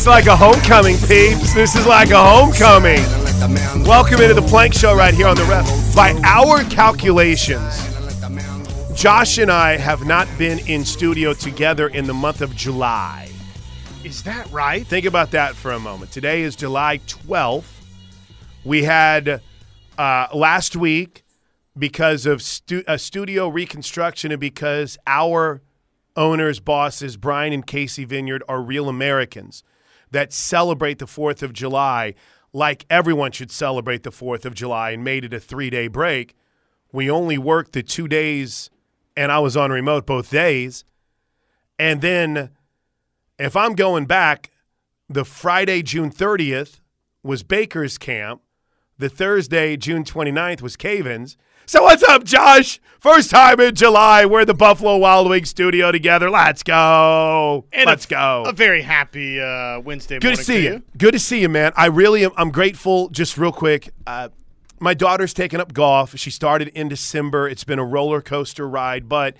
is like a homecoming, peeps. This is like a homecoming. Welcome into the Plank Show right here on the ref. By our calculations, Josh and I have not been in studio together in the month of July. Is that right? Think about that for a moment. Today is July 12th. We had uh, last week because of stu- a studio reconstruction and because our owners, bosses, Brian and Casey Vineyard, are real Americans that celebrate the 4th of July like everyone should celebrate the 4th of July and made it a three day break. We only worked the two days, and I was on remote both days. And then if I'm going back, the Friday, June 30th was Baker's camp. The Thursday, June 29th was Cavens. So what's up, Josh? First time in July. We're at the Buffalo Wild Wings studio together. Let's go. And Let's a, go. A very happy uh, Wednesday Good morning to see you. you. Good to see you, man. I really am. I'm grateful. Just real quick, uh, my daughter's taken up golf. She started in December. It's been a roller coaster ride, but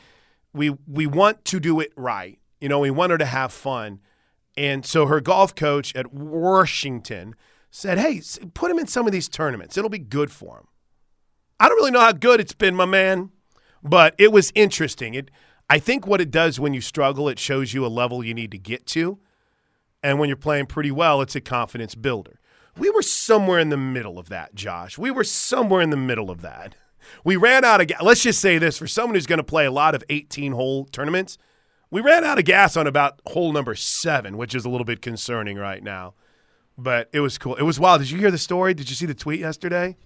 we we want to do it right. You know, we want her to have fun, and so her golf coach at Washington said, "Hey, put him in some of these tournaments. It'll be good for him." I don't really know how good it's been, my man, but it was interesting. It, I think what it does when you struggle, it shows you a level you need to get to. And when you're playing pretty well, it's a confidence builder. We were somewhere in the middle of that, Josh. We were somewhere in the middle of that. We ran out of gas. Let's just say this for someone who's going to play a lot of 18 hole tournaments, we ran out of gas on about hole number seven, which is a little bit concerning right now. But it was cool. It was wild. Did you hear the story? Did you see the tweet yesterday?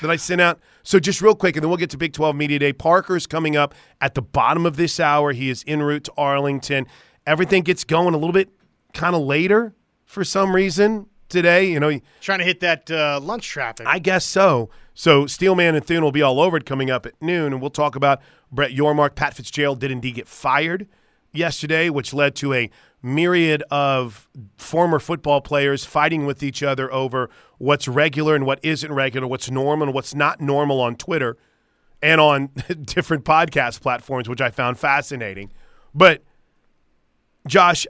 That I sent out. So just real quick, and then we'll get to Big 12 Media Day. Parker's coming up at the bottom of this hour. He is en route to Arlington. Everything gets going a little bit kind of later for some reason today. You know, Trying to hit that uh, lunch traffic. I guess so. So Steelman and Thune will be all over it coming up at noon, and we'll talk about Brett Yormark. Pat Fitzgerald did indeed get fired yesterday, which led to a myriad of former football players fighting with each other over what's regular and what isn't regular, what's normal and what's not normal on Twitter and on different podcast platforms, which I found fascinating. But Josh,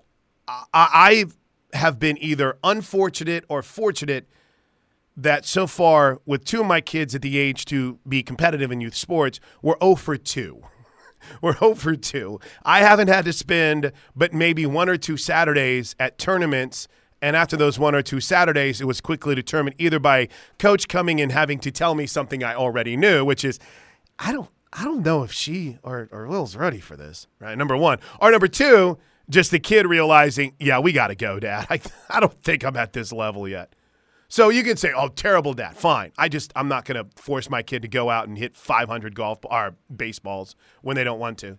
I, I have been either unfortunate or fortunate that so far, with two of my kids at the age to be competitive in youth sports, we're 0 for 2. We're over 2. I haven't had to spend but maybe one or two Saturdays at tournaments. And after those one or two Saturdays, it was quickly determined either by coach coming and having to tell me something I already knew, which is, I don't, I don't know if she or, or Will's ready for this, right? Number one. Or number two, just the kid realizing, yeah, we got to go, Dad. I, I don't think I'm at this level yet. So you can say, "Oh, terrible dad." Fine. I just I'm not going to force my kid to go out and hit 500 golf or baseballs when they don't want to.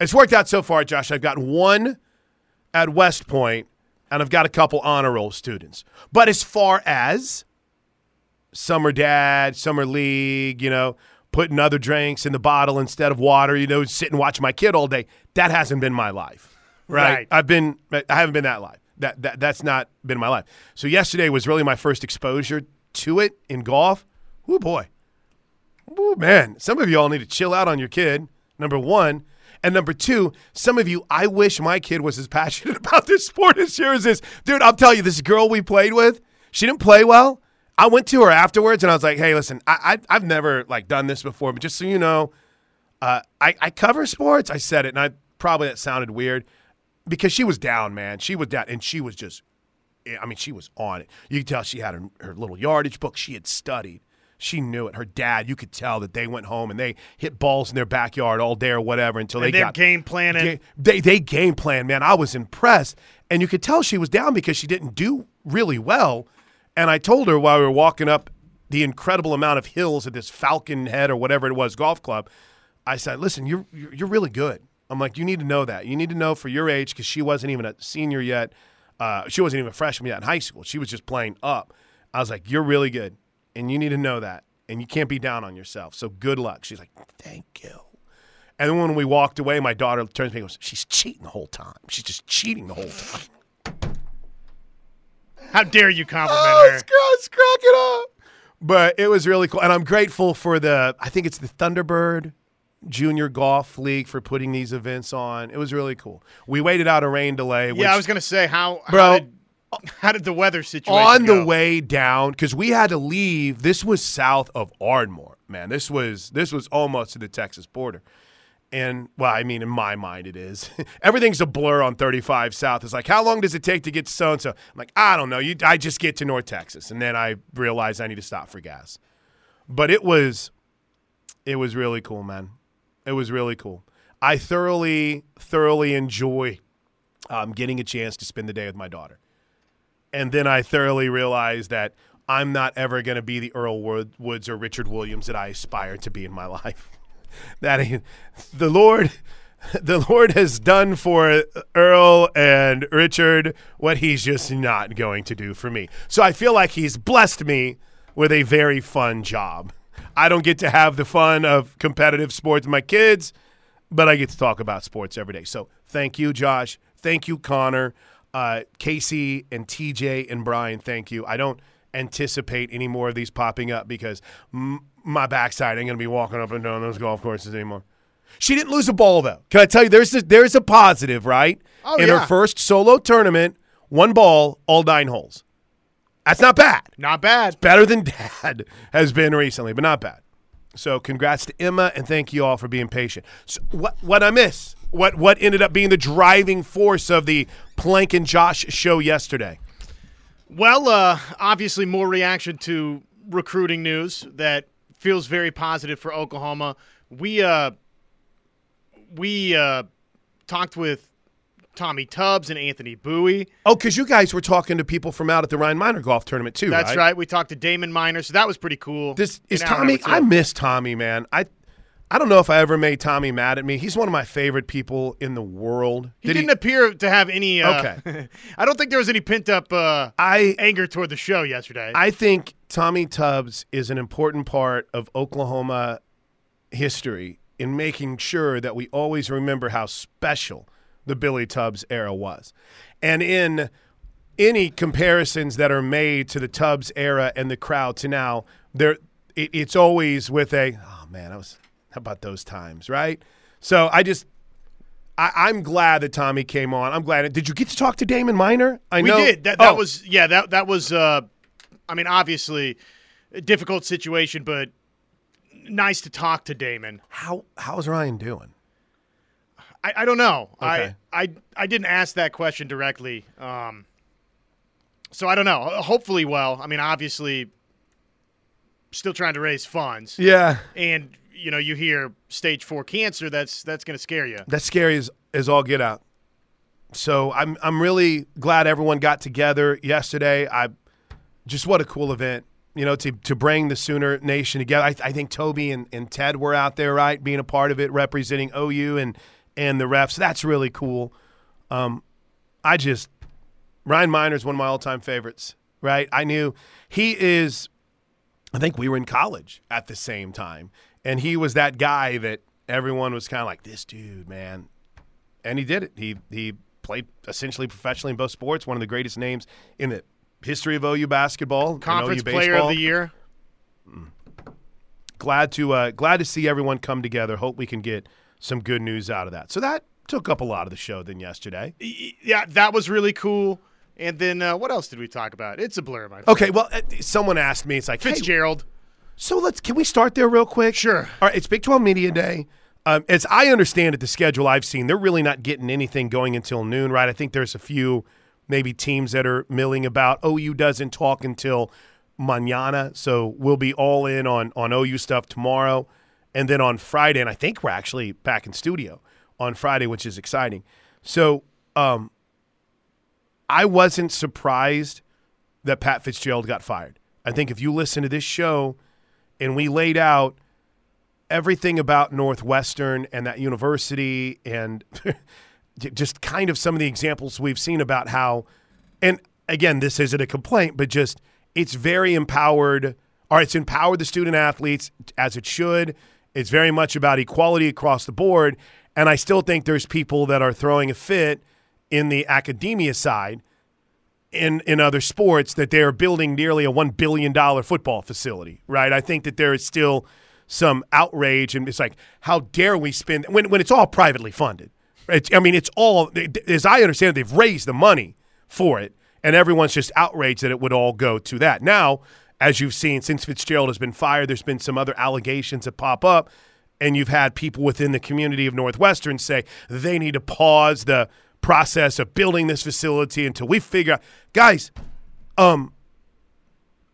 It's worked out so far, Josh. I've got one at West Point, and I've got a couple honor roll students. But as far as summer dad, summer league, you know, putting other drinks in the bottle instead of water, you know, sit and watch my kid all day, that hasn't been my life. Right? Right. I've been I haven't been that life. That, that that's not been my life. So yesterday was really my first exposure to it in golf. Oh boy. Oh man, some of you all need to chill out on your kid. Number 1, and number 2, some of you I wish my kid was as passionate about this sport as yours is. Dude, I'll tell you this girl we played with, she didn't play well. I went to her afterwards and I was like, "Hey, listen, I, I I've never like done this before, but just so you know, uh, I, I cover sports. I said it, and I probably that sounded weird because she was down, man. She was down, and she was just, I mean, she was on it. You could tell she had her, her little yardage book. She had studied. She knew it. Her dad, you could tell that they went home and they hit balls in their backyard all day or whatever until they and them got game planning. Ga- They they game plan, man. I was impressed, and you could tell she was down because she didn't do really well. And I told her while we were walking up the incredible amount of hills at this Falcon Head or whatever it was golf club, I said, "Listen, you're you're really good." I'm like, "You need to know that. You need to know for your age because she wasn't even a senior yet. Uh, she wasn't even a freshman yet in high school. She was just playing up." I was like, "You're really good, and you need to know that, and you can't be down on yourself. So good luck." She's like, "Thank you." And then when we walked away, my daughter turns to me and goes, She's cheating the whole time. She's just cheating the whole time. How dare you compliment Oh, her? it's, cra- it's cracking up. But it was really cool. And I'm grateful for the, I think it's the Thunderbird Junior Golf League for putting these events on. It was really cool. We waited out a rain delay. Which, Yeah, I was gonna say how, Bro, how did How did the weather situation on the way down because we had to leave. This was south of Ardmore, man. This was this was almost to the Texas border. And well, I mean, in my mind, it is. Everything's a blur on 35 South. It's like, how long does it take to get to so and so? I'm like, I don't know. You, I just get to North Texas, and then I realize I need to stop for gas. But it was, it was really cool, man. It was really cool. I thoroughly, thoroughly enjoy um, getting a chance to spend the day with my daughter and then I thoroughly realized that I'm not ever going to be the Earl Woods or Richard Williams that I aspire to be in my life. that the Lord, the Lord has done for Earl and Richard what He's just not going to do for me. So I feel like He's blessed me with a very fun job. I don't get to have the fun of competitive sports with my kids, but I get to talk about sports every day. So thank you, Josh. Thank you, Connor uh, Casey and TJ and Brian, thank you. I don't anticipate any more of these popping up because m- my backside ain't going to be walking up and down those golf courses anymore. She didn't lose a ball though. Can I tell you? There's a, there's a positive, right? Oh, In yeah. her first solo tournament, one ball, all nine holes. That's not bad. Not bad. Better than Dad has been recently, but not bad. So congrats to Emma and thank you all for being patient. So what what I miss? What what ended up being the driving force of the Plank and Josh show yesterday? Well, uh, obviously, more reaction to recruiting news that feels very positive for Oklahoma. We uh, we uh, talked with Tommy Tubbs and Anthony Bowie. Oh, because you guys were talking to people from out at the Ryan Minor Golf Tournament too, That's right? right. We talked to Damon Minor, so that was pretty cool. This is Tommy. I miss Tommy, man. I I don't know if I ever made Tommy mad at me. He's one of my favorite people in the world. He didn't appear to have any. Uh, Okay. I don't think there was any pent up uh, I anger toward the show yesterday. I think Tommy Tubbs is an important part of Oklahoma history in making sure that we always remember how special the Billy Tubbs era was. And in any comparisons that are made to the Tubbs era and the crowd to now, there it, it's always with a oh man, I was how about those times, right? So I just I, I'm glad that Tommy came on. I'm glad. Did you get to talk to Damon Minor? I we know did. That, that Oh. was yeah. That that was. Uh, I mean, obviously, a difficult situation, but nice to talk to Damon. how how's Ryan doing? I, I don't know. Okay. I, I I didn't ask that question directly. Um, so I don't know. Hopefully, well. I mean, obviously, still trying to raise funds, Yeah, and you know, you hear stage four cancer. That's that's going to scare you. that's scary as, as all get out. So I'm I'm really glad everyone got together yesterday. I just what a cool event, you know, to to bring the Sooner Nation together. I, I think Toby and, and Ted were out there, right, being a part of it, representing OU and and the refs. That's really cool. Um, I just Ryan Minor is one of my all time favorites. Right, I knew he is. I think we were in college at the same time, and he was that guy that everyone was kind of like, "This dude, man," and he did it. He he played essentially professionally in both sports. One of the greatest names in the history of OU basketball, Conference OU Player of the Year. Glad to uh, glad to see everyone come together. Hope we can get some good news out of that. So that took up a lot of the show than yesterday. Yeah, that was really cool. And then uh, what else did we talk about? It's a blur, my friend. Okay, well, uh, someone asked me. It's like, hey, Fitzgerald. So let's can we start there real quick? Sure. All right, it's Big 12 Media Day. Um, as I understand it, the schedule I've seen, they're really not getting anything going until noon, right? I think there's a few maybe teams that are milling about. OU doesn't talk until mañana, so we'll be all in on on OU stuff tomorrow, and then on Friday, and I think we're actually back in studio on Friday, which is exciting. So, um, I wasn't surprised that Pat Fitzgerald got fired. I think if you listen to this show and we laid out everything about Northwestern and that university and just kind of some of the examples we've seen about how, and again, this isn't a complaint, but just it's very empowered, or it's empowered the student athletes as it should. It's very much about equality across the board. And I still think there's people that are throwing a fit in the academia side in in other sports that they are building nearly a one billion dollar football facility, right? I think that there is still some outrage, and it's like, how dare we spend when when it's all privately funded? It's, I mean, it's all as I understand it, they've raised the money for it, And everyone's just outraged that it would all go to that. Now, as you've seen, since Fitzgerald has been fired, there's been some other allegations that pop up. And you've had people within the community of Northwestern say they need to pause the process of building this facility until we figure out. Guys, um,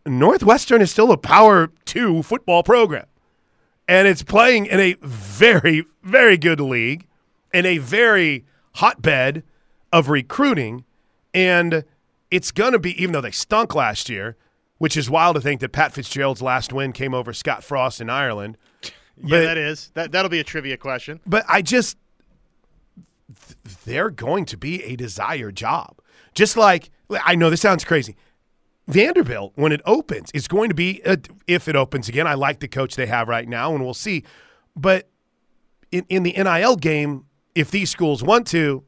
Northwestern is still a Power Two football program, and it's playing in a very, very good league, in a very hotbed of recruiting, and it's going to be even though they stunk last year, which is wild to think that Pat Fitzgerald's last win came over Scott Frost in Ireland. Yeah, But- that is. That that'll be a trivia question. But I just, they're going to be a desired job. Just like, I know this sounds crazy. Vanderbilt, when it opens, is going to be, a, if it opens again, I like the coach they have right now, and we'll see. But in, in the NIL game, if these schools want to,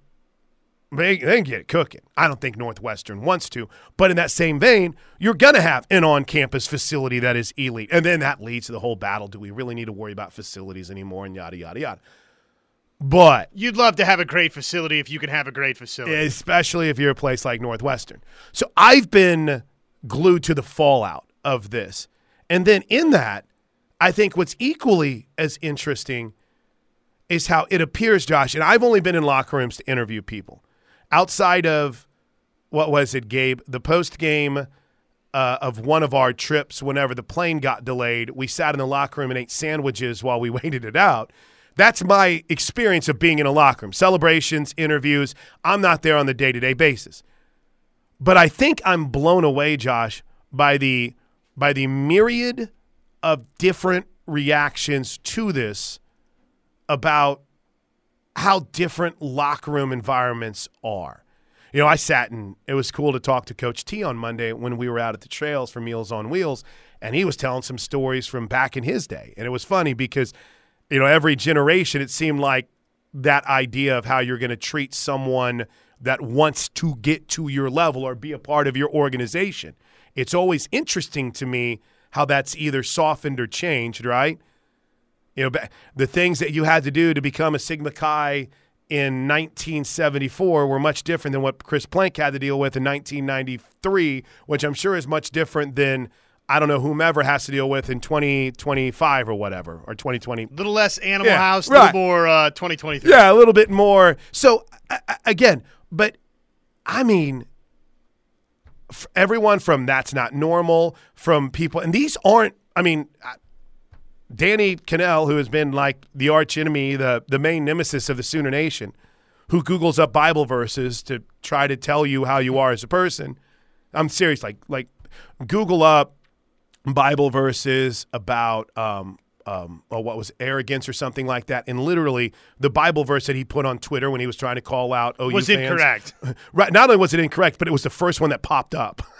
they, they can get it cooking. I don't think Northwestern wants to. But in that same vein, you're going to have an on campus facility that is elite. And then that leads to the whole battle. Do we really need to worry about facilities anymore? And yada, yada, yada. But You'd love to have a great facility if you can have a great facility. especially if you're a place like Northwestern. So I've been glued to the fallout of this. And then in that, I think what's equally as interesting is how it appears, Josh, and I've only been in locker rooms to interview people. Outside of what was it, Gabe? The post game uh, of one of our trips, whenever the plane got delayed, we sat in the locker room and ate sandwiches while we waited it out. That's my experience of being in a locker room. Celebrations, interviews. I'm not there on the day to day basis. But I think I'm blown away, Josh, by the by the myriad of different reactions to this about how different locker room environments are. You know, I sat and it was cool to talk to Coach T on Monday when we were out at the trails for Meals on Wheels, and he was telling some stories from back in his day. And it was funny because, you know, every generation it seemed like that idea of how you're going to treat someone that wants to get to your level or be a part of your organization. It's always interesting to me how that's either softened or changed, right? You know, the things that you had to do to become a Sigma Chi in 1974 were much different than what Chris Plank had to deal with in 1993, which I'm sure is much different than I don't know whomever has to deal with in 2025 or whatever or 2020. A little less Animal Yeah, House, a right. little more uh, 2023. Yeah, a little bit more. So again, but I mean, everyone from that's not normal, from people, and these aren't. I mean, Danny Kanell, who has been like the arch enemy, the the main nemesis of the Sooner Nation, who Googles up Bible verses to try to tell you how you are as a person. I'm serious. Like like Google up Bible verses about um, um, oh, what was arrogance or something like that, and literally the Bible verse that he put on Twitter when he was trying to call out OU Was fans. incorrect. Right? Not only was it incorrect, but it was the first one that popped up.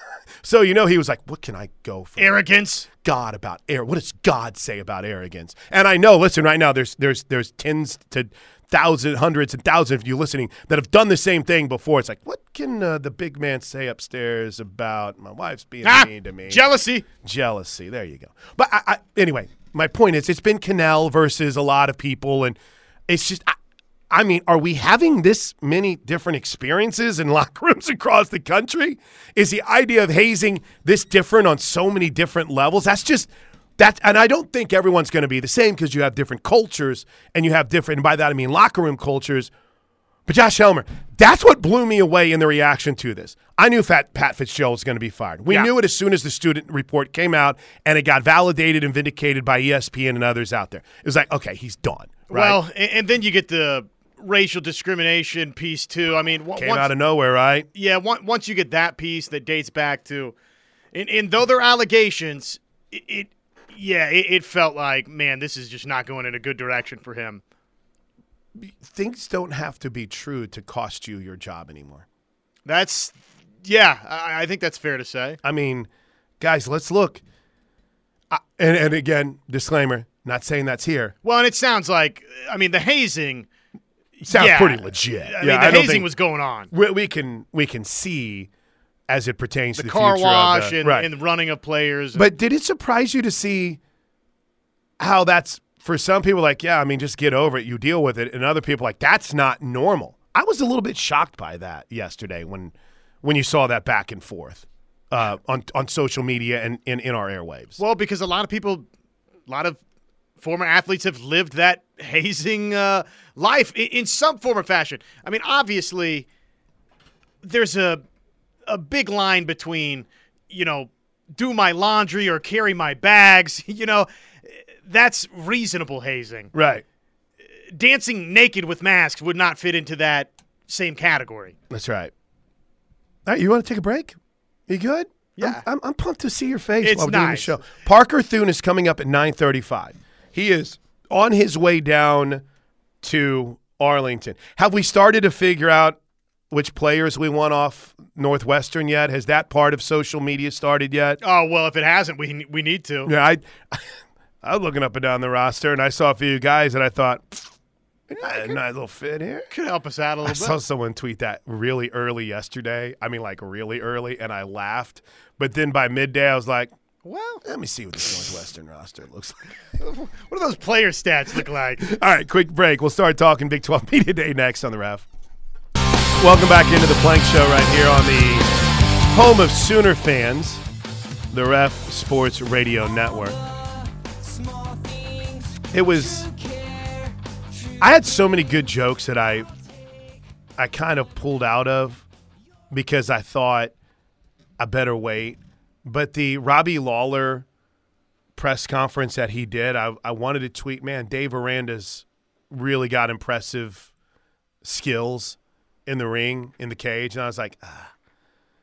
so you know he was like, "What can I go for?" Arrogance. God about air. What does God say about arrogance? And I know, listen, right now there's there's there's tens to thousands, hundreds and thousands of you listening that have done the same thing before. It's like, what can uh, the big man say upstairs about my wife's being Ah, mean to me? jealousy. Jealousy. There you go. But I, I, anyway, my point is, it's been Kanell versus a lot of people, and it's just. I, I mean, are we having this many different experiences in locker rooms across the country? Is the idea of hazing this different on so many different levels? That's just that, and I don't think everyone's going to be the same because you have different cultures and you have different. And by that I mean locker room cultures. But Josh Helmer, that's what blew me away in the reaction to this. I knew Fat Pat Fitzgerald was going to be fired. We Yeah. knew it as soon as the student report came out, and it got validated and vindicated by ESPN and others out there. It was like, okay, he's done. Right? Well, and then you get the racial discrimination piece too. I mean, came once, out of nowhere, right? yeah, on- once you get that piece that dates back to, and, and though they're allegations, it, it yeah, it, it felt like man, this is just not going in a good direction for him. Things don't have to be true to cost you your job anymore. That's yeah, I, I think that's fair to say. I mean, guys, let's look. I, and, and again, disclaimer: not saying that's here. Well, and it sounds like I mean the hazing. Sounds yeah, pretty legit. I yeah, mean the I hazing was going on. we, we can we can see as it pertains The to the car future of wash the- and, right. and the running of players. But did it surprise you to see how that's for some people like, yeah, I mean, just get over it, you deal with it, and other people like that's not normal. I was a little bit shocked by that yesterday when when you saw that back and forth uh, on on social media and, and in our airwaves. Well, because a lot of people, a lot of former athletes have lived that hazing uh, life in, in some form or fashion. I mean, obviously, there's a a big line between, you know, do my laundry or carry my bags. You know, that's reasonable hazing. Right. Dancing naked with masks would not fit into that same category. That's right. All right, you want to take a break? You good? Yeah. I'm, I'm, I'm pumped to see your face It's while we're doing the show. Parker Thune is coming up at 9:35. He is on his way down to Arlington. Have we started to figure out which players we want off Northwestern yet? Has that part of social media started yet? Oh well, if it hasn't, we we need to. Yeah, I I was looking up and down the roster and I saw a few guys and I thought, "Eh, nice little fit here. Could help us out a little saw bit. someone tweet that really early yesterday. I mean, like really early, and I laughed. But then by midday, I was like, Well, let me see what this Northwestern roster looks like. what do those player stats look like? All right, quick break. We'll start talking Big 12 Media Day next on the ref. Welcome back into the Plank Show right here on the home of Sooner fans, the Ref Sports Radio Network. It was. I had so many good jokes that I, I kind of pulled out of, because I thought I better wait. But the Robbie Lawler press conference that he did, I, I wanted to tweet, man, Dave Aranda's really got impressive skills in the ring, in the cage. And I was like, ah,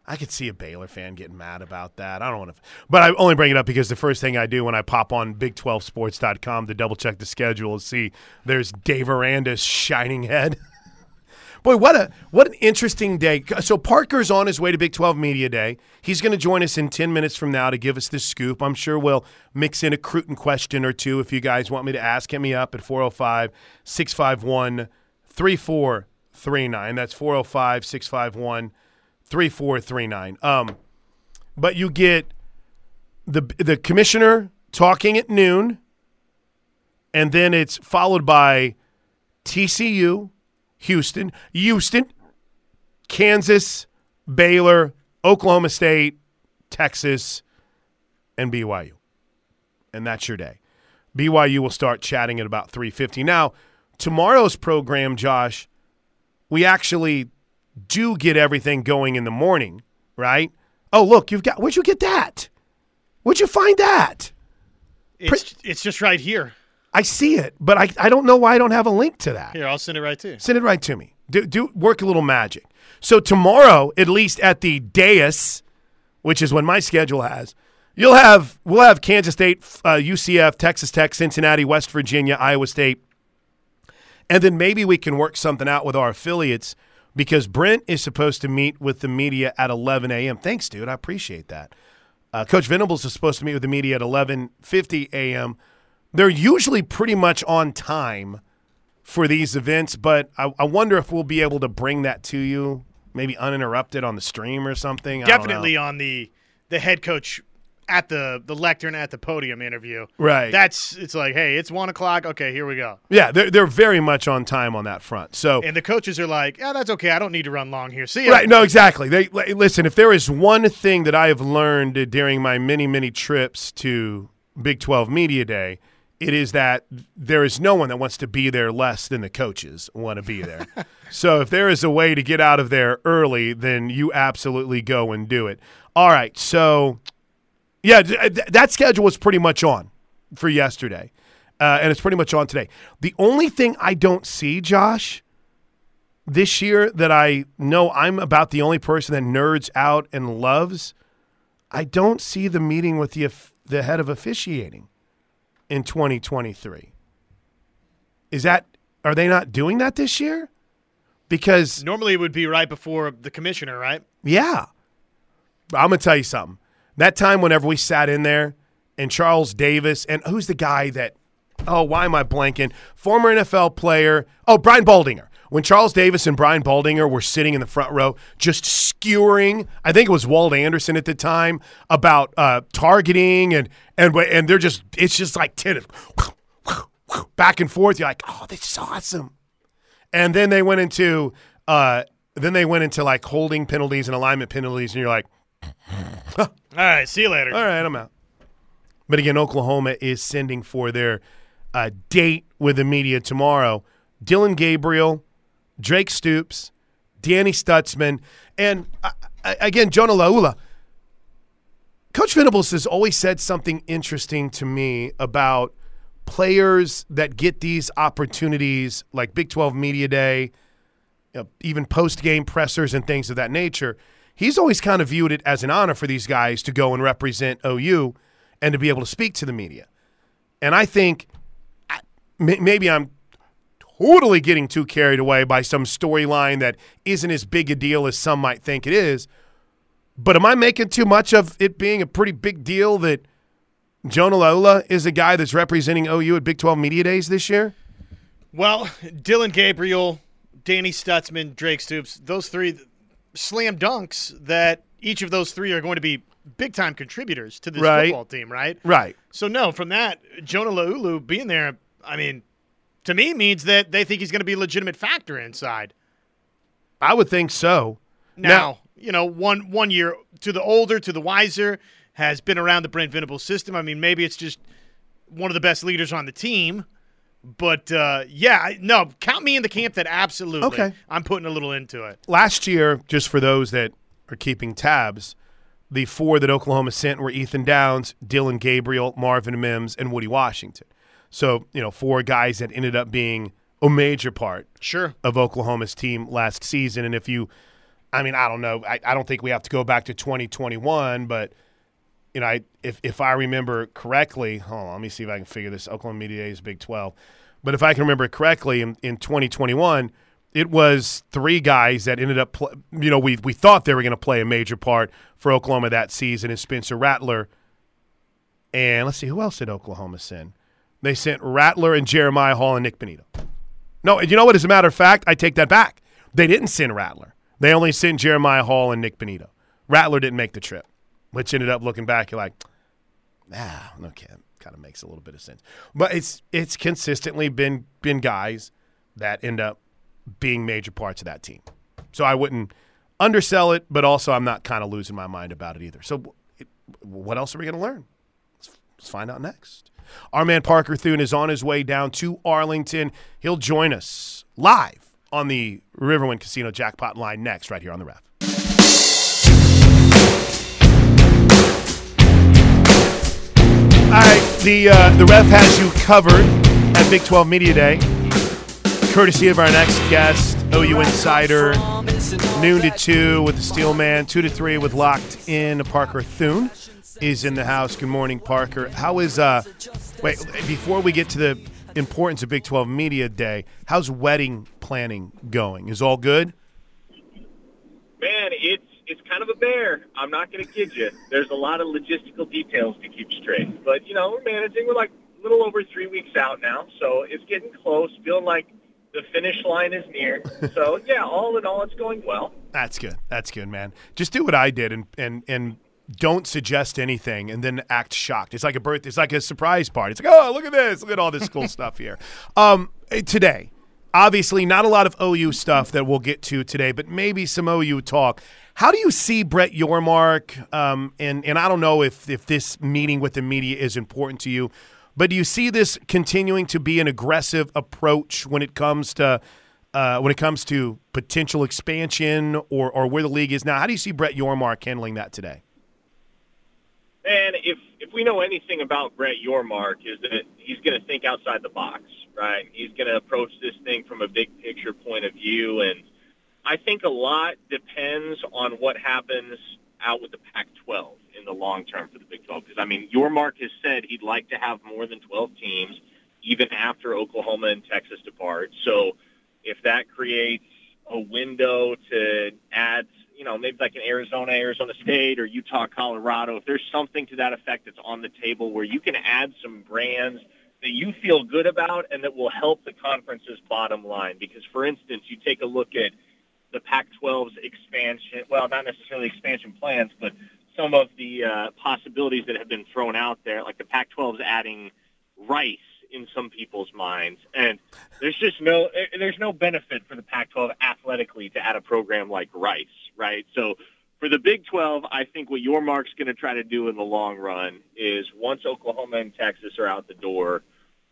I could see a Baylor fan getting mad about that. I don't want to. But I only bring it up because the first thing I do when I pop on Big12Sports.com to double check the schedule is see there's Dave Aranda's shining head. Boy, what a what an interesting day. So Parker's on his way to Big 12 Media Day. He's going to join us in 10 minutes from now to give us this scoop. I'm sure we'll mix in a Cruton question or two if you guys want me to ask. Hit me up at 405 651 3439. That's 405 651 3439. Um but you get the the commissioner talking at noon and then it's followed by TCU, Houston, Houston, Kansas, Baylor, Oklahoma State, Texas, and BYU. And that's your day. BYU will start chatting at about 3:50. Now, tomorrow's program, Josh, we actually do get everything going in the morning, right? Oh, look, you've got Where'd you get that? Where'd you find that? It's it's just right here. I see it, but I, I don't know why I don't have a link to that. Here, I'll send it right to you. Send it right to me. Do, do work a little magic. So tomorrow, at least at the dais, which is when my schedule has, you'll have we'll have Kansas State, uh, UCF, Texas Tech, Cincinnati, West Virginia, Iowa State, and then maybe we can work something out with our affiliates because Brent is supposed to meet with the media at 11 a.m. Thanks, dude. I appreciate that. Uh, Coach Venables is supposed to meet with the media at 11:50 a.m. They're usually pretty much on time for these events, but I, I wonder if we'll be able to bring that to you, maybe uninterrupted on the stream or something. I don't know. Definitely on the the head coach at the the lectern at the podium interview. Right. That's it's like, hey, it's one o'clock. Okay, here we go. Yeah, they're they're very much on time on that front. So And the coaches are like, yeah, that's okay. I don't need to run long here. See ya. Right. No, exactly. They listen. If there is one thing that I have learned during my many, many trips to Big Twelve Media Day, it is that there is no one that wants to be there less than the coaches want to be there. so if there is a way to get out of there early, then you absolutely go and do it. All right. So yeah, th- th- that schedule was pretty much on for yesterday, uh, and it's pretty much on today. The only thing I don't see, Josh this year that I know I'm about the only person that nerds out and loves, I don't see the meeting with the the head of officiating in 2023. Is that are they not doing that this year? Because Normally it would be right before the commissioner, right? yeah. I'm going to tell you something. That time whenever we sat in there and Charles Davis and who's the guy that oh, why am I blanking? Former NFL player. Oh, Brian Baldinger. When Charles Davis and Brian Baldinger were sitting in the front row, just skewering, I think it was Walt Anderson at the time about uh, targeting and and and they're just it's just like tennis, back and forth. You're like, oh, this is awesome. And then they went into uh, then they went into like holding penalties and alignment penalties, and you're like, All right, see you later. all right, I'm out. But again, Oklahoma is sending for their uh, date with the media tomorrow. Dillon Gabriel, Drake Stoops, Danny Stutsman, and uh, uh, again, Jonah Laulu. Coach Venables has always said something interesting to me about players that get these opportunities, like Big 12 Media Day, you know, even post game pressers and things of that nature. He's always kind of viewed it as an honor for these guys to go and represent OU and to be able to speak to the media. And I think maybe I'm totally getting too carried away by some storyline that isn't as big a deal as some might think it is. But am I making too much of it being a pretty big deal that Jonah Laulu is a guy that's representing OU at Big 12 Media Days this year? Well, Dillon Gabriel, Danny Stutsman, Drake Stoops, those three slam dunks that each of those three are going to be big time contributors to this Right. football team, right? Right. So no, from that, Jonah Laulu being there, I mean, to me means that they think he's going to be a legitimate factor inside. I would think so. Now, you know, one one year to the older, to the wiser, has been around the Brent Venables system. I mean, maybe it's just one of the best leaders on the team. But uh, yeah, no, count me in the camp that absolutely. Okay. I'm putting a little into it. last year, just for those that are keeping tabs, the four that Oklahoma sent were Ethan Downs, Dillon Gabriel, Marvin Mims, and Woody Washington. So, you know, four guys that ended up being a major part Sure. of Oklahoma's team last season. And if you, I mean, I don't know, I, I don't think we have to go back to 2021, but, you know, I, if, if I remember correctly, hold on, let me see if I can figure this. Oklahoma Media Days Big 12. But if I can remember correctly, in, in 2021, it was three guys that ended up, you know, we, we thought they were going to play a major part for Oklahoma that season, and Spencer Rattler. And let's see, who else did Oklahoma send? They sent Rattler and Jeremiah Hall and Nick Bonitto. No, you know what? As a matter of fact, I take that back. They didn't send Rattler. They only sent Jeremiah Hall and Nick Bonitto. Rattler didn't make the trip, which ended up looking back, you're like, ah, okay, kind of makes a little bit of sense. But it's it's consistently been been guys that end up being major parts of that team. So I wouldn't undersell it, but also I'm not kind of losing my mind about it either. So what else are we going to learn? Let's, let's find out next. Our man Parker Thune is on his way down to Arlington. He'll join us live on the Riverwind Casino Jackpot line next, right here on the ref. All right, the uh, the ref has you covered at Big 12 Media Day, courtesy of our next guest, OU Insider, noon to two with the Steel Man, two to three with Locked In. Parker Thune is in the house. Good morning, Parker. How is uh? Wait, before we get to the importance of Big 12 Media Day, how's wedding planning going? Is all good? Man, it's it's kind of a bear. I'm not going to kid you. There's a lot of logistical details to keep straight, but you know we're managing. We're like a little over three weeks out now, so it's getting close. Feeling like the finish line is near. So yeah, all in all, it's going well. That's good. That's good, man. Just do what I did and and and don't suggest anything and then act shocked. It's like a birth. It's like a surprise party. It's like, oh, look at this. Look at all this cool stuff here. Um, eh, today, obviously, not a lot of OU stuff that we'll get to today, but maybe some OU talk. How do you see Brett Yormark? Um, and and I don't know if if this meeting with the media is important to you, but do you see this continuing to be an aggressive approach when it comes to uh, when it comes to potential expansion or or where the league is now? How do you see Brett Yormark handling that today? And if if we know anything about Brett Yormark, is that he's going to think outside the box, right? He's going to approach this thing from a big picture point of view, and I think a lot depends on what happens out with the Pac-12 in the long term for the Big 12. Because I mean, Yormark has said he'd like to have more than 12 teams, even after Oklahoma and Texas depart. So if that creates a window to add, you know, maybe like an Arizona, Arizona State, or Utah, Colorado, if there's something to that effect that's on the table where you can add some brands that you feel good about and that will help the conference's bottom line. Because, for instance, you take a look at the Pac-12's expansion, well, not necessarily expansion plans, but some of the uh, possibilities that have been thrown out there, like the Pac-12's adding Rice in some people's minds, and there's just no eh, there's no benefit for the Pac-12 athletically to add a program like Rice, right? So for the Big 12, I think what Yormark's going to try to do in the long run is once Oklahoma and Texas are out the door,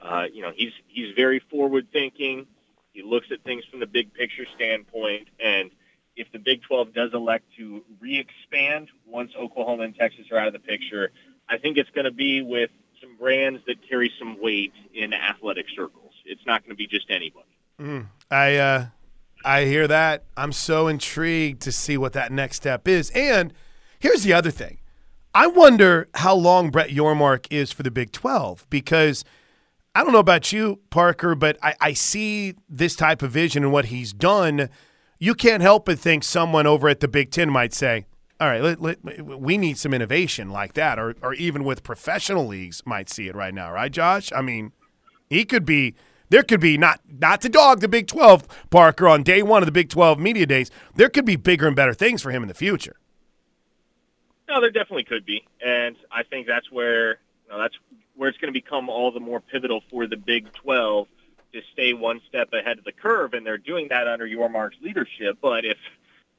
uh, you know, he's he's very forward thinking. He looks at things from the big picture standpoint, and if the Big 12 does elect to re-expand once Oklahoma and Texas are out of the picture, I think it's going to be with some brands that carry some weight in athletic circles. It's not going to be just anybody. Mm, I uh, I hear that. I'm so intrigued to see what that next step is. And here's the other thing. I wonder how long Brett Yormark is for the Big 12 because I don't know about you, Parker, but I, I see this type of vision and what he's done. You can't help but think someone over at the Big Ten might say, all right, let, let, we need some innovation like that, or, or even with professional leagues might see it right now, right, Josh? I mean, he could be there could be not not to dog the Big 12 Parker on day 1 of the Big 12 media days. There could be bigger and better things for him in the future. No, there definitely could be. And I think that's where you know, that's where it's going to become all the more pivotal for the Big 12 to stay one step ahead of the curve and they're doing that under Yormark's leadership, but if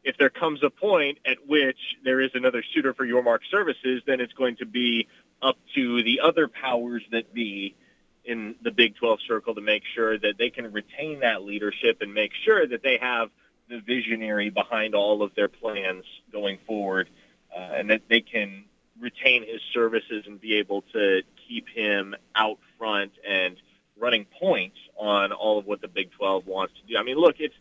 if there comes a point at which there is another suitor for Yormark services, then it's going to be up to the other powers that be in the Big 12 circle to make sure that they can retain that leadership and make sure that they have the visionary behind all of their plans going forward uh, and that they can retain his services and be able to keep him out front and running points on all of what the Big 12 wants to do. I mean, look, it's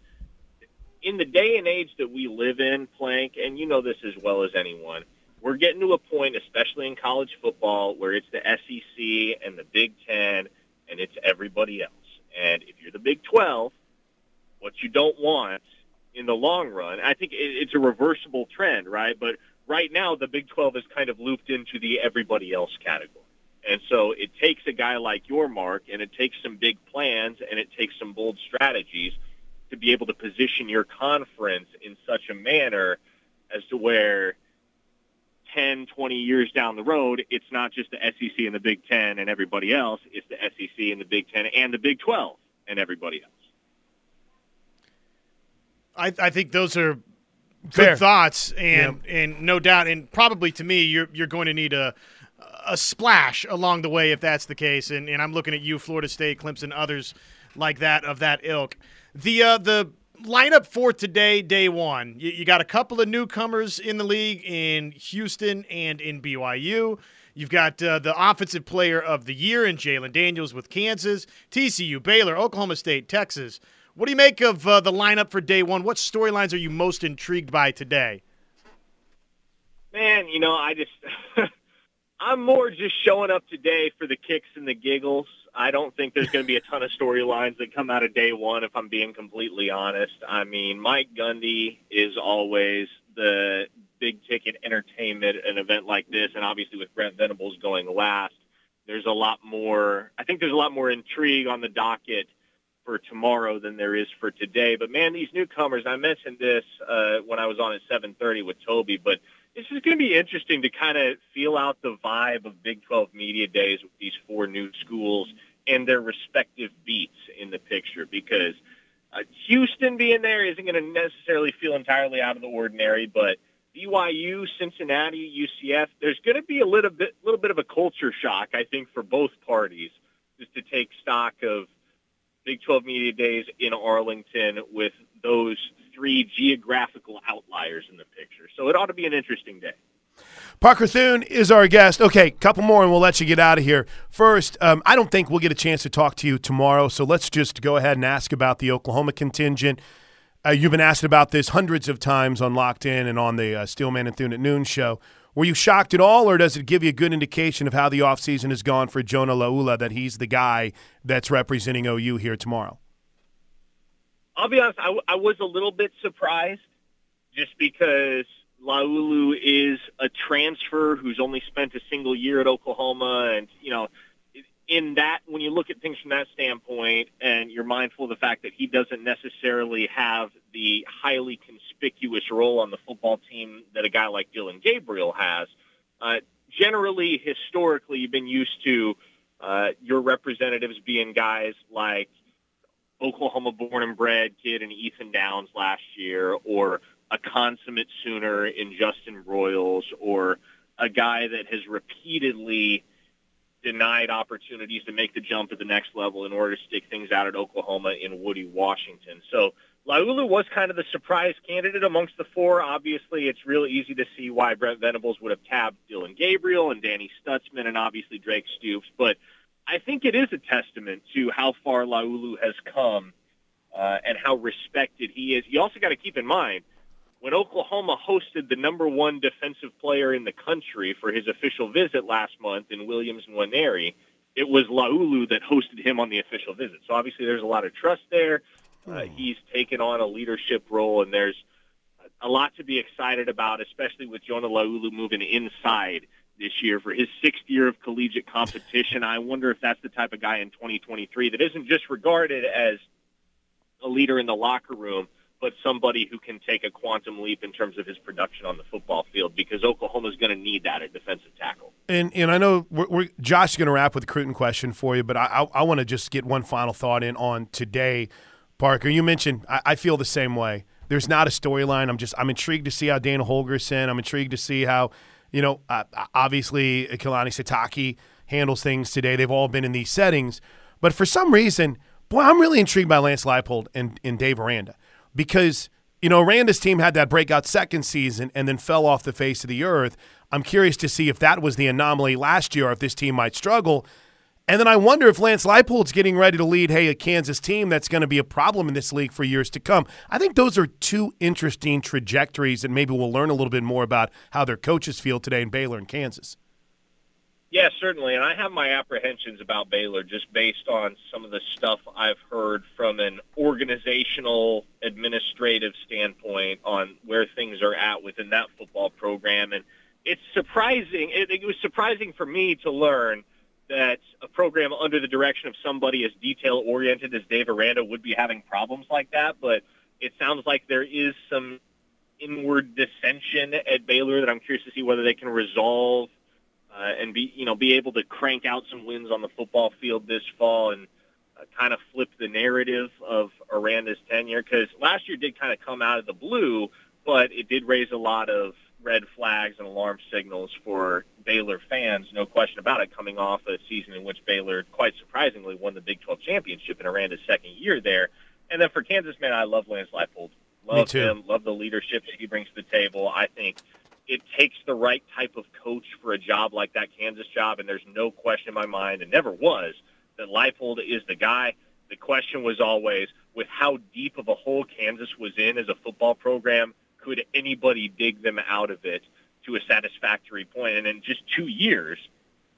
in the day and age that we live in, Plank, and you know this as well as anyone, we're getting to a point, especially in college football, where it's the SEC and the Big Ten, and it's everybody else. And if you're the Big 12, what you don't want in the long run, I think it's a reversible trend, right? But right now, the Big 12 is kind of looped into the everybody else category. And so it takes a guy like Yormark, and it takes some big plans, and it takes some bold strategies – to be able to position your conference in such a manner as to where 10, 20 years down the road, it's not just the SEC and the Big Ten and everybody else. It's the SEC and the Big Ten and the Big 12 and everybody else. I, I think those are good Fair. thoughts, and and no doubt, and probably to me, you're you're going to need a a splash along the way if that's the case. And and I'm looking at you, Florida State, Clemson, others like that of that ilk. The uh, the lineup for today, day one. You, you, got a couple of newcomers in the league in Houston and in BYU. You've got uh, the offensive player of the year in Jalon Daniels with Kansas, TCU, Baylor, Oklahoma State, Texas. What do you make of uh, the lineup for day one? What storylines are you most intrigued by today? Man, you know, I just I'm more just showing up today for the kicks and the giggles. I don't think there's going to be a ton of storylines that come out of day one, if I'm being completely honest. I mean, Mike Gundy is always the big ticket entertainment an event like this, and obviously with Brent Venables going last, there's a lot more. I think there's a lot more intrigue on the docket for tomorrow than there is for today. But man, these newcomers. I mentioned this uh, when I was on at 7:30 with Toby, but this is going to be interesting to kind of feel out the vibe of Big 12 media days with these four new schools and their respective beats in the picture because uh, Houston being there isn't going to necessarily feel entirely out of the ordinary, but BYU, Cincinnati, UCF, there's going to be a little bit, little bit of a culture shock, I think, for both parties, just to take stock of Big 12 media days in Arlington with those three geographical outliers in the picture. So it ought to be an interesting day. Parker Thune is our guest. Okay, couple more and we'll let you get out of here. First, um, I don't think we'll get a chance to talk to you tomorrow, so let's just go ahead and ask about the Oklahoma contingent. Uh, you've been asked about this hundreds of times on Locked In and on the uh, Steelman and Thune at Noon show. Were you shocked at all, or does it give you a good indication of how the offseason has gone for Jonah Laulu that he's the guy that's representing OU here tomorrow? I'll be honest, I, w- I was a little bit surprised just because Laulu is a transfer who's only spent a single year at Oklahoma. And, you know, in that, when you look at things from that standpoint and you're mindful of the fact that he doesn't necessarily have the highly conspicuous role on the football team that a guy like Dillon Gabriel has, uh, generally, historically, you've been used to uh, your representatives being guys like Oklahoma born and bred kid and Ethan Downs last year, or a consummate Sooner in Justin Royals or a guy that has repeatedly denied opportunities to make the jump to the next level in order to stick things out at Oklahoma in Woody Washington. So Laulu was kind of the surprise candidate amongst the four. Obviously, it's real easy to see why Brent Venables would have tabbed Dillon Gabriel and Danny Stutsman and obviously Drake Stoops. But I think it is a testament to how far Laulu has come uh, and how respected he is. You also got to keep in mind – when Oklahoma hosted the number one defensive player in the country for his official visit last month in Williams Nwaneri, it was Laulu that hosted him on the official visit. So obviously there's a lot of trust there. Uh, hmm. he's taken on a leadership role, and there's a lot to be excited about, especially with Jonah Laulu moving inside this year for his sixth year of collegiate competition. I wonder if that's the type of guy in 2023 that isn't just regarded as a leader in the locker room, but somebody who can take a quantum leap in terms of his production on the football field because Oklahoma's going to need that at defensive tackle. And and I know we're, we're Josh is going to wrap with a Cruton question for you, but I I, I want to just get one final thought in on today, Parker. You mentioned I, I feel the same way. There's not a storyline. I'm just I'm intrigued to see how Dana Holgorsen. I'm intrigued to see how you know uh, obviously Kalani Sitake handles things today. They've all been in these settings, but for some reason, boy, I'm really intrigued by Lance Leipold and, and Dave Aranda because you know Aranda's team had that breakout second season and then fell off the face of the earth. I'm curious to see if that was the anomaly last year, or if this team might struggle. And then I wonder if Lance Leipold's getting ready to lead, hey, a Kansas team that's going to be a problem in this league for years to come. I think those are two interesting trajectories, and maybe we'll learn a little bit more about how their coaches feel today in Baylor and Kansas. Yeah, certainly. And I have my apprehensions about Baylor just based on some of the stuff I've heard from an organizational, administrative standpoint on where things are at within that football program. And it's surprising. It, it was surprising for me to learn that a program under the direction of somebody as detail oriented as Dave Aranda would be having problems like that. But it sounds like there is some inward dissension at Baylor that I'm curious to see whether they can resolve uh, and be you know be able to crank out some wins on the football field this fall and uh, kind of flip the narrative of Aranda's tenure because last year did kind of come out of the blue, but it did raise a lot of red flags and alarm signals for Baylor fans, no question about it, coming off a season in which Baylor, quite surprisingly, won the Big 12 championship in Aranda's second year there. And then for Kansas, man, I love Lance Leipold. Love him. Love the leadership that he brings to the table. I think it takes the right type of coach for a job like that Kansas job, and there's no question in my mind, and never was, that Leipold is the guy. The question was always, with how deep of a hole Kansas was in as a football program, could anybody dig them out of it to a satisfactory point? And in just two years,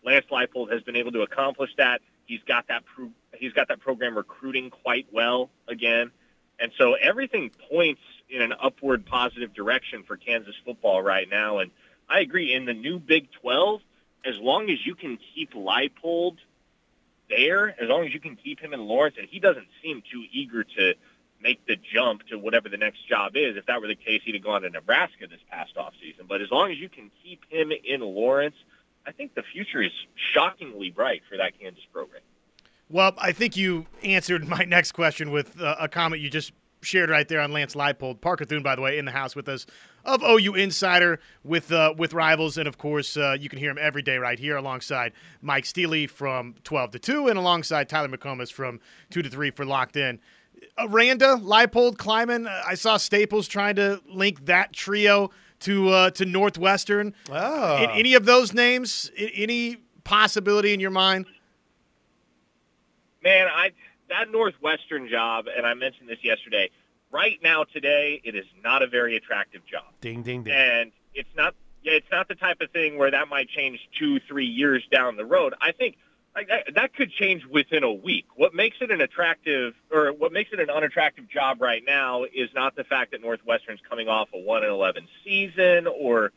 Lance Leipold has been able to accomplish that. He's got that pro- he's got that program recruiting quite well again, and so everything points in an upward positive direction for Kansas football right now. And I agree in the new Big 12, as long as you can keep Leipold there, as long as you can keep him in Lawrence, and he doesn't seem too eager to make the jump to whatever the next job is. If that were the case, he'd have gone to Nebraska this past offseason. But as long as you can keep him in Lawrence, I think the future is shockingly bright for that Kansas program. Well, I think you answered my next question with uh, a comment you just shared right there on Lance Leipold. Parker Thune, by the way, in the house with us of OU Insider with uh, with Rivals, and of course uh, you can hear him every day right here alongside Mike Steely from 12 to 2, and alongside Tyler McComas from 2 to 3 for Locked In. Aranda, Leipold, Klieman. Uh, I saw Staples trying to link that trio to uh, to Northwestern. Oh. any of those names? Any possibility in your mind? Man, I that Northwestern job, and I mentioned this yesterday. Right now, today, it is not a very attractive job. Ding, ding, ding. And it's not. Yeah, it's not the type of thing where that might change two, three years down the road. I think like that, that could change within a week. What makes it an attractive, or what makes it an unattractive job right now, is not the fact that Northwestern's coming off a one and eleven season, or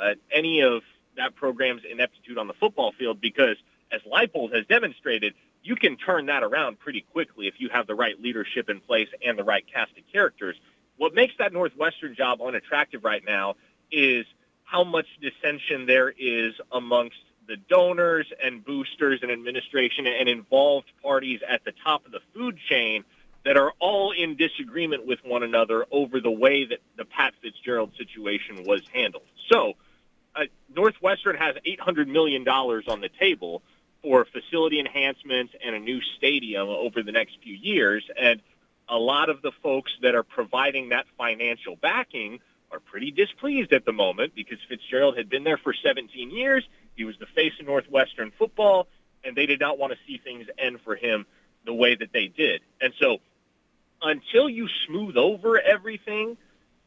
uh, any of that program's ineptitude on the football field. Because as Leipold has demonstrated, you can turn that around pretty quickly if you have the right leadership in place and the right cast of characters. What makes that Northwestern job unattractive right now is how much dissension there is amongst the donors and boosters and administration and involved parties at the top of the food chain that are all in disagreement with one another over the way that the Pat Fitzgerald situation was handled. So, uh, Northwestern has $800 million on the table for facility enhancements and a new stadium over the next few years. And a lot of the folks that are providing that financial backing are pretty displeased at the moment because Fitzgerald had been there for 17 years. He was the face of Northwestern football, and they did not want to see things end for him the way that they did. And so until you smooth over everything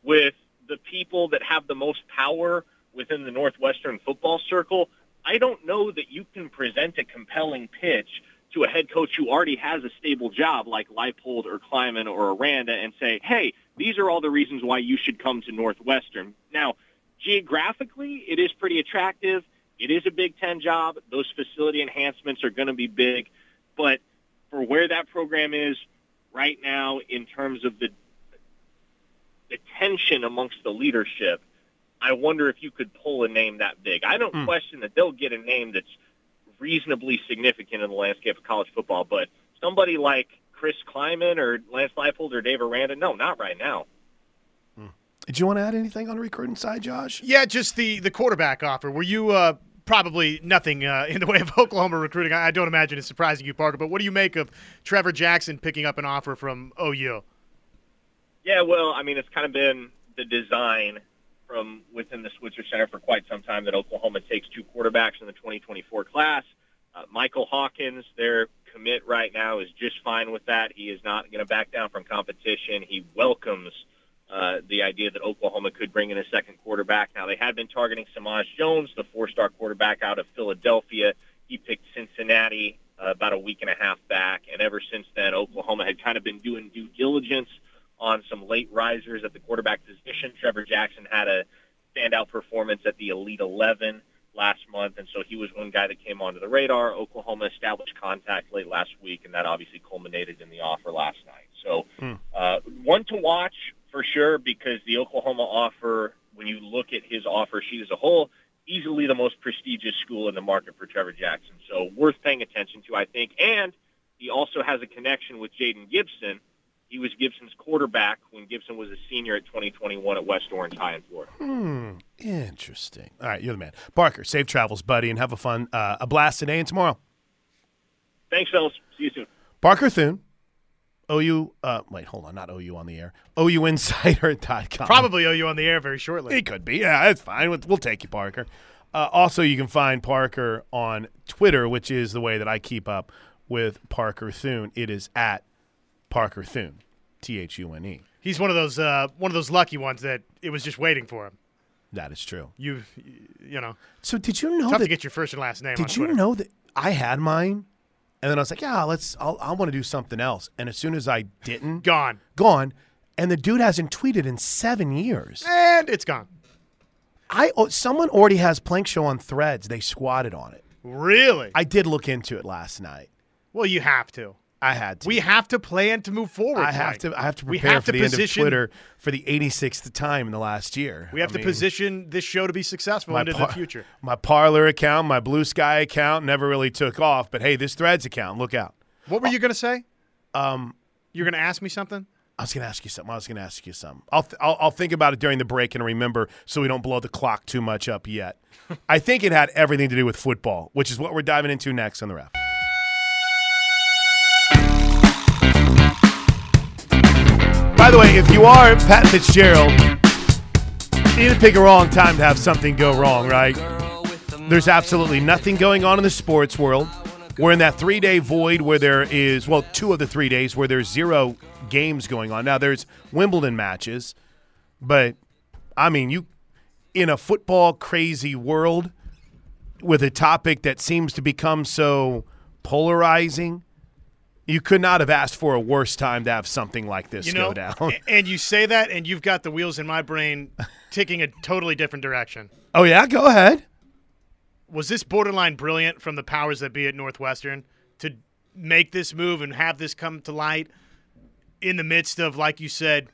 with the people that have the most power within the Northwestern football circle, I don't know that you can present a compelling pitch to a head coach who already has a stable job like Leipold or Klieman or Aranda and say, hey, these are all the reasons why you should come to Northwestern. Now, geographically, it is pretty attractive. It is a Big Ten job. Those facility enhancements are going to be big. But for where that program is right now in terms of the, the tension amongst the leadership, I wonder if you could pull a name that big. I don't mm. question that they'll get a name that's – reasonably significant in the landscape of college football. But somebody like Chris Klieman or Lance Leipold or Dave Aranda, no, not right now. Hmm. Did you want to add anything on the recruiting side, Josh? Yeah, just the the quarterback offer. Were you uh, probably nothing uh, in the way of Oklahoma recruiting? I don't imagine it's surprising you, Parker. But what do you make of Trevor Jackson picking up an offer from OU? Yeah, well, I mean, it's kind of been the design from within the Switzer Center for quite some time that Oklahoma takes two quarterbacks in the 2024 class. Uh, Michael Hawkins, their commit right now, is just fine with that. He is not going to back down from competition. He welcomes uh, the idea that Oklahoma could bring in a second quarterback. Now, they had been targeting Samaj Jones, the four-star quarterback out of Philadelphia. He picked Cincinnati uh, about a week and a half back, and ever since then, Oklahoma had kind of been doing due diligence – on some late risers at the quarterback position. Trevor Jackson had a standout performance at the Elite 11 last month, and so he was one guy that came onto the radar. Oklahoma established contact late last week, and that obviously culminated in the offer last night. So hmm. uh, one to watch for sure because the Oklahoma offer, when you look at his offer sheet as a whole, easily the most prestigious school in the market for Trevor Jackson. So worth paying attention to, I think. And he also has a connection with Jayden Gibson, he was Gibson's quarterback when Gibson was a senior at 2021 at West Orange High in Florida. Hmm. Interesting. All right, you're the man. Parker, safe travels, buddy, and have a fun, uh, a blast today and tomorrow. Thanks, fellas. See you soon. Parker Thune, OU, uh, wait, hold on, not OU on the air. OUinsider.com. Probably OU on the air very shortly. It could be. Yeah, that's fine. We'll, we'll take you, Parker. Uh, also, you can find Parker on Twitter, which is the way that I keep up with Parker Thune. It is at Parker Thune, T H U N E. He's one of those uh, one of those lucky ones that it was just waiting for him. That is true. You, you know. So did you know tough that, to get your first and last name? Did you know that I had mine, and then I was like, yeah, let's. I'll, I want to do something else. And as soon as I didn't, gone, gone, and the dude hasn't tweeted in seven years, and it's gone. I oh, someone already has Plank Show on Threads. They squatted on it. Really? I did look into it last night. Well, you have to. I had to. We have to plan to move forward. I have to. I have to prepare have for to the position, end of Twitter for the 86th time in the last year. We have I to mean, position this show to be successful into par- the future. My Parler account, my Bluesky account, never really took off. But hey, this Threads account, look out. What were you going to say? Um, You're going to ask me something. I was going to ask you something. I was going to ask you something. I'll, th- I'll, I'll think about it during the break and remember so we don't blow the clock too much up yet. I think it had everything to do with football, which is what we're diving into next on the ref. By way, if you are Pat Fitzgerald, you to pick a wrong time to have something go wrong, right? There's absolutely nothing going on in the sports world. We're in that three day void where there is, well, two of the three days where there's zero games going on. Now, there's Wimbledon matches, but I mean, you, in a football crazy world with a topic that seems to become so polarizing, you could not have asked for a worse time to have something like this you know, go down. and you say that, and you've got the wheels in my brain ticking a totally different direction. Oh yeah, go ahead. Was this borderline brilliant from the powers that be at Northwestern to make this move and have this come to light in the midst of, like you said,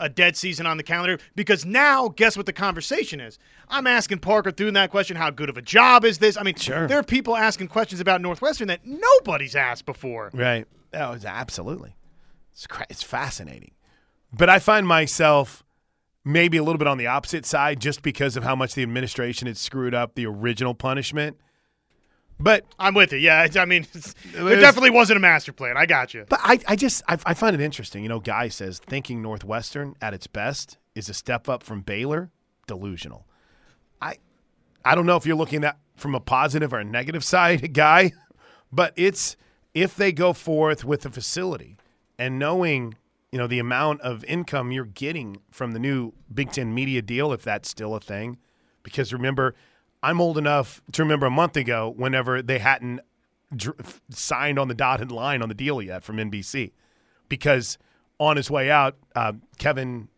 a dead season on the calendar because now guess what the conversation is? I'm asking Parker through that question, how good of a job is this? I mean, Sure. there are people asking questions about Northwestern that nobody's asked before. Right. Oh, it's absolutely. It's cra- it's fascinating. But I find myself maybe a little bit on the opposite side just because of how much the administration had screwed up the original punishment. But I'm with you. Yeah, I mean, it was- definitely wasn't a master plan. I got you. but I, I just I, I find it interesting. You know, Guy says thinking Northwestern at its best is a step up from Baylor. Delusional. I I don't know if you're looking at from a positive or a negative side, Guy, but it's if they go forth with the facility and knowing you know the amount of income you're getting from the new Big Ten media deal, if that's still a thing, because remember, I'm old enough to remember a month ago whenever they hadn't dr- signed on the dotted line on the deal yet from NBC, because on his way out, uh, Kevin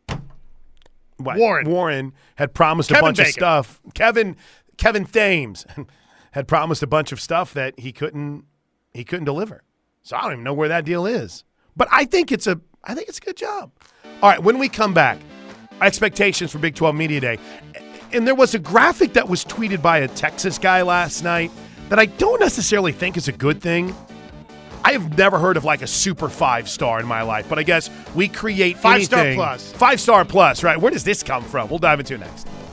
what, Warren. Warren had promised a Kevin bunch of stuff. Kevin Kevin Thames had promised a bunch of stuff that he couldn't he couldn't deliver. So I don't even know where that deal is. But I think it's a I think it's a good job. All right, when we come back, expectations for Big 12 Media Day. And there was a graphic that was tweeted by a Texas guy last night that I don't necessarily think is a good thing. I have never heard of like a super five star in my life, but I guess we create Five star plus. Five star plus, right? Where does this come from? We'll dive into it next.